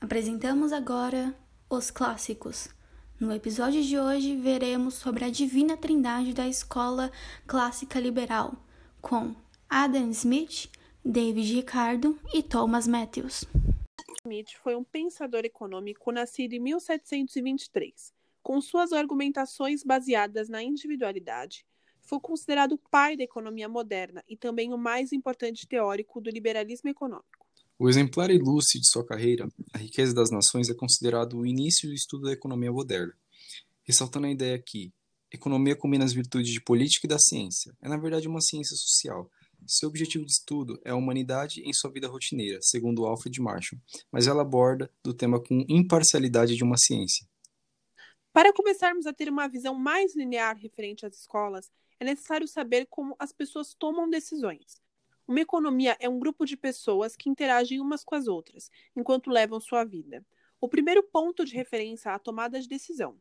Apresentamos agora os clássicos. No episódio de hoje, veremos sobre a divina trindade da escola clássica liberal, com Adam Smith, David Ricardo e Thomas Matthews. Smith foi um pensador econômico nascido em 1723. Com suas argumentações baseadas na individualidade, foi considerado o pai da economia moderna e também o mais importante teórico do liberalismo econômico. O exemplar ilustre de sua carreira, A Riqueza das Nações, é considerado o início do estudo da economia moderna, ressaltando a ideia que economia combina as virtudes de política e da ciência. É, na verdade, uma ciência social. Seu objetivo de estudo é a humanidade em sua vida rotineira, segundo Alfred Marshall, mas ela aborda do tema com imparcialidade de uma ciência. Para começarmos a ter uma visão mais linear referente às escolas, é necessário saber como as pessoas tomam decisões. Uma economia é um grupo de pessoas que interagem umas com as outras, enquanto levam sua vida. O primeiro ponto de referência à tomada de decisão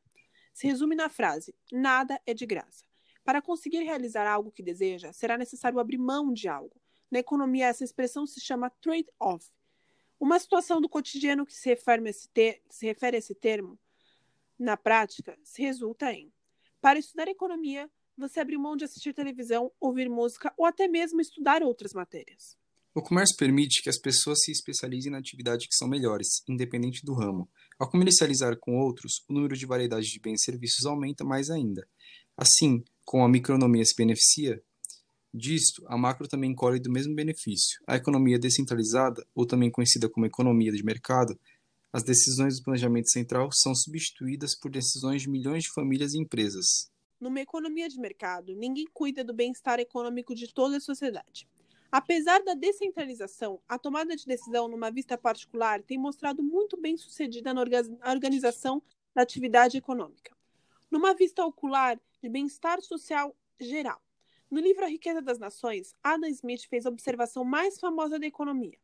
se resume na frase: nada é de graça. Para conseguir realizar algo que deseja, será necessário abrir mão de algo. Na economia, essa expressão se chama trade-off. Uma situação do cotidiano que se refere, a esse se refere a esse termo, na prática, se resulta em: para estudar economia, você abrir mão de assistir televisão, ouvir música ou até mesmo estudar outras matérias. O comércio permite que as pessoas se especializem na atividade que são melhores, independente do ramo. Ao comercializar com outros, o número de variedades de bens e serviços aumenta mais ainda. Assim, como a microeconomia se beneficia disto, a macro também colhe do mesmo benefício. A economia descentralizada, ou também conhecida como economia de mercado, as decisões do planejamento central são substituídas por decisões de milhões de famílias e empresas. Numa economia de mercado, ninguém cuida do bem-estar econômico de toda a sociedade. Apesar da descentralização, a tomada de decisão numa vista particular tem mostrado muito bem sucedida na organização da atividade econômica. Numa vista ocular de bem-estar social geral. No livro A Riqueza das Nações, Adam Smith fez a observação mais famosa da economia.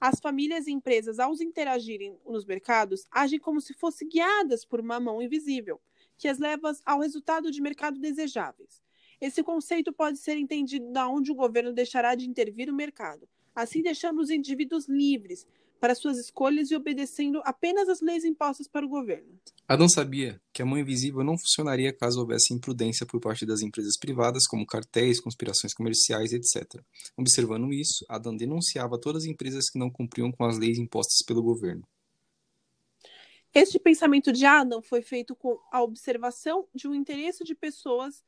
As famílias e empresas, ao interagirem nos mercados, agem como se fossem guiadas por uma mão invisível – que as leva ao resultado de mercado desejáveis. Esse conceito pode ser entendido da onde o governo deixará de intervir no mercado, assim deixando os indivíduos livres para suas escolhas e obedecendo apenas as leis impostas para o governo. Adão sabia que a mão invisível não funcionaria caso houvesse imprudência por parte das empresas privadas, como cartéis, conspirações comerciais, etc. Observando isso, Adão denunciava todas as empresas que não cumpriam com as leis impostas pelo governo. Este pensamento de Adam foi feito com a observação de um interesse de pessoas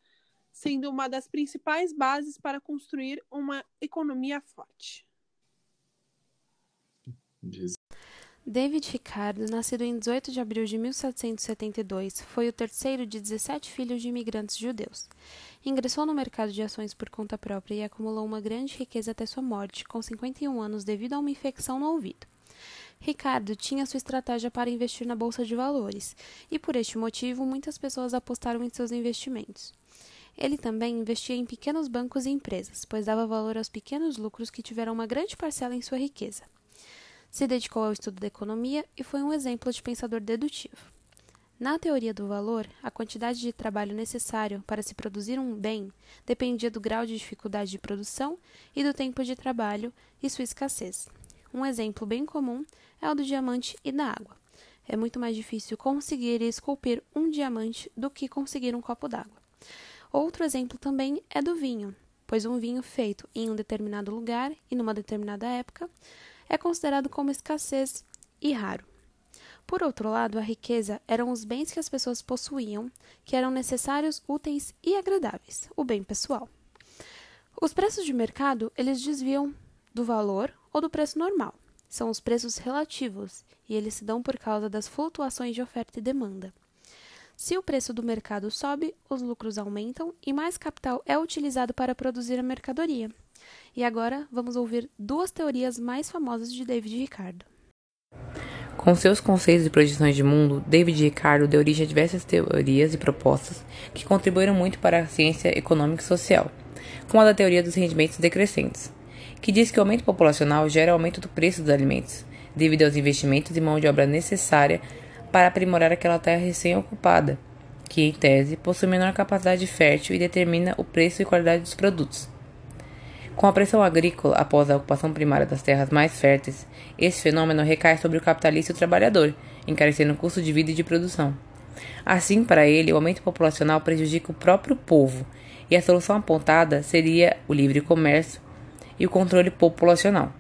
sendo uma das principais bases para construir uma economia forte. David Ricardo, nascido em 18 de abril de 1772, foi o terceiro de 17 filhos de imigrantes judeus. Ingressou no mercado de ações por conta própria e acumulou uma grande riqueza até sua morte, com 51 anos, devido a uma infecção no ouvido. Ricardo tinha sua estratégia para investir na bolsa de valores, e por este motivo muitas pessoas apostaram em seus investimentos. Ele também investia em pequenos bancos e empresas, pois dava valor aos pequenos lucros que tiveram uma grande parcela em sua riqueza. Se dedicou ao estudo da economia e foi um exemplo de pensador dedutivo. Na teoria do valor, a quantidade de trabalho necessário para se produzir um bem dependia do grau de dificuldade de produção e do tempo de trabalho e sua escassez. Um exemplo bem comum é o do diamante e da água. É muito mais difícil conseguir esculpir um diamante do que conseguir um copo d'água. Outro exemplo também é do vinho, pois um vinho feito em um determinado lugar e numa determinada época é considerado como escassez e raro. Por outro lado, a riqueza eram os bens que as pessoas possuíam, que eram necessários, úteis e agradáveis, o bem pessoal. Os preços de mercado, eles desviam do valor ou do preço normal. São os preços relativos e eles se dão por causa das flutuações de oferta e demanda. Se o preço do mercado sobe, os lucros aumentam e mais capital é utilizado para produzir a mercadoria. E agora vamos ouvir duas teorias mais famosas de David Ricardo. Com seus conceitos e projeções de mundo, David Ricardo deu origem a diversas teorias e propostas que contribuíram muito para a ciência econômica e social, como a da teoria dos rendimentos decrescentes que diz que o aumento populacional gera aumento do preço dos alimentos, devido aos investimentos e mão de obra necessária para aprimorar aquela terra recém-ocupada, que, em tese, possui menor capacidade fértil e determina o preço e qualidade dos produtos. Com a pressão agrícola após a ocupação primária das terras mais férteis, esse fenômeno recai sobre o capitalista e o trabalhador, encarecendo o custo de vida e de produção. Assim, para ele, o aumento populacional prejudica o próprio povo, e a solução apontada seria o livre comércio e o controle populacional.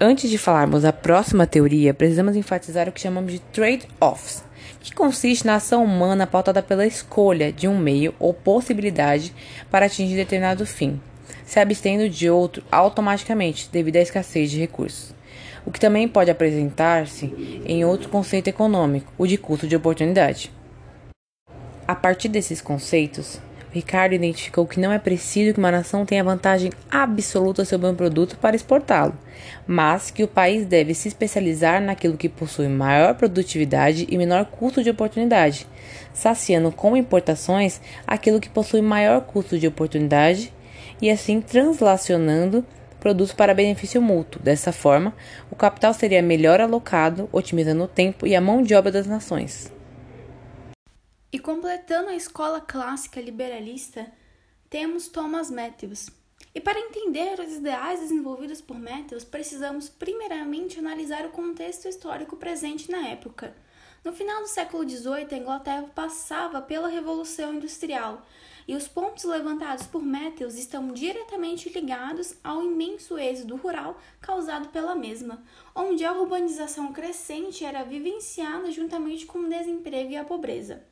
Antes de falarmos da próxima teoria, precisamos enfatizar o que chamamos de trade-offs, que consiste na ação humana pautada pela escolha de um meio ou possibilidade para atingir determinado fim se abstendo de outro automaticamente devido à escassez de recursos. O que também pode apresentar-se em outro conceito econômico, o de custo de oportunidade. A partir desses conceitos, Ricardo identificou que não é preciso que uma nação tenha vantagem absoluta sobre um produto para exportá-lo, mas que o país deve se especializar naquilo que possui maior produtividade e menor custo de oportunidade, saciando com importações aquilo que possui maior custo de oportunidade e assim translacionando produtos para benefício mútuo. Dessa forma, o capital seria melhor alocado, otimizando o tempo e a mão de obra das nações. E completando a escola clássica liberalista, temos Thomas Matthews. E para entender os ideais desenvolvidos por Matthews, precisamos primeiramente analisar o contexto histórico presente na época. No final do século XVIII, a Inglaterra passava pela Revolução Industrial e os pontos levantados por Matthews estão diretamente ligados ao imenso êxodo rural causado pela mesma, onde a urbanização crescente era vivenciada juntamente com o desemprego e a pobreza.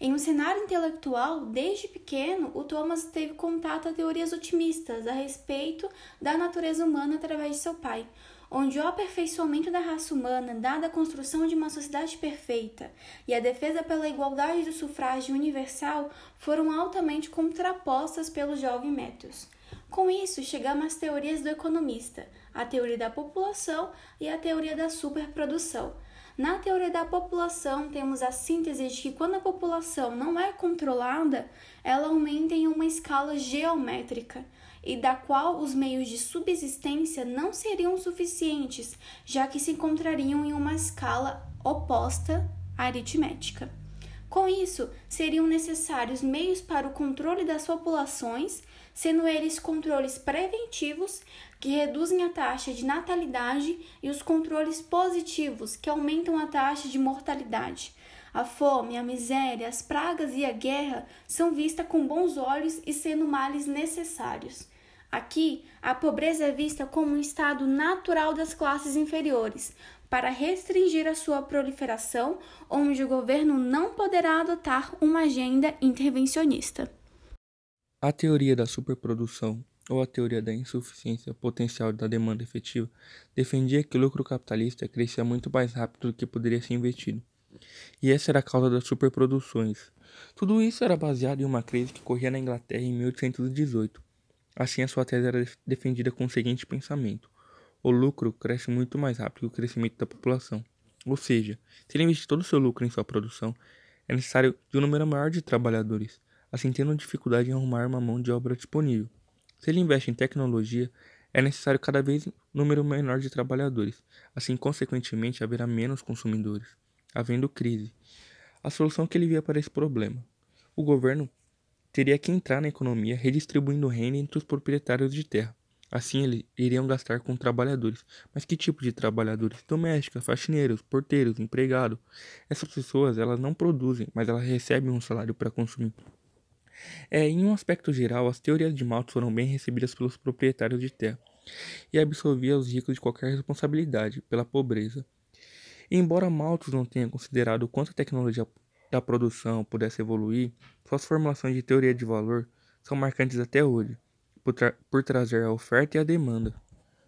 Em um cenário intelectual, desde pequeno, o Thomas teve contato a teorias otimistas a respeito da natureza humana através de seu pai, onde o aperfeiçoamento da raça humana, dada a construção de uma sociedade perfeita e a defesa pela igualdade do sufrágio universal, foram altamente contrapostas pelo jovem Methius. Com isso, chegamos às teorias do economista, a teoria da população e a teoria da superprodução. Na teoria da população, temos a síntese de que quando a população não é controlada, ela aumenta em uma escala geométrica e da qual os meios de subsistência não seriam suficientes, já que se encontrariam em uma escala oposta aritmética. Com isso, seriam necessários meios para o controle das populações, sendo eles controles preventivos, que reduzem a taxa de natalidade, e os controles positivos, que aumentam a taxa de mortalidade. A fome, a miséria, as pragas e a guerra são vistas com bons olhos e sendo males necessários. Aqui, a pobreza é vista como um estado natural das classes inferiores, para restringir a sua proliferação, onde o governo não poderá adotar uma agenda intervencionista. A teoria da superprodução ou a teoria da insuficiência potencial da demanda efetiva defendia que o lucro capitalista crescia muito mais rápido do que poderia ser investido. E essa era a causa das superproduções. Tudo isso era baseado em uma crise que ocorria na Inglaterra em 1818 Assim, a sua tese era defendida com o seguinte pensamento: o lucro cresce muito mais rápido que o crescimento da população. Ou seja, se ele investir todo o seu lucro em sua produção, é necessário de um número maior de trabalhadores, assim tendo dificuldade em arrumar uma mão de obra disponível. Se ele investe em tecnologia, é necessário cada vez número menor de trabalhadores, assim, consequentemente, haverá menos consumidores, havendo crise. A solução que ele via para esse problema: o governo teria que entrar na economia redistribuindo renda entre os proprietários de terra. Assim, eles iriam gastar com trabalhadores. Mas que tipo de trabalhadores? Domésticas, faxineiros, porteiros, empregados. Essas pessoas, elas não produzem, mas elas recebem um salário para consumir. É, em um aspecto geral, as teorias de Malthus foram bem recebidas pelos proprietários de terra e absolvia os ricos de qualquer responsabilidade pela pobreza. Embora Malthus não tenha considerado quanto a tecnologia da produção pudesse evoluir, suas formulações de teoria de valor são marcantes até hoje, por, tra por trazer a oferta e a demanda.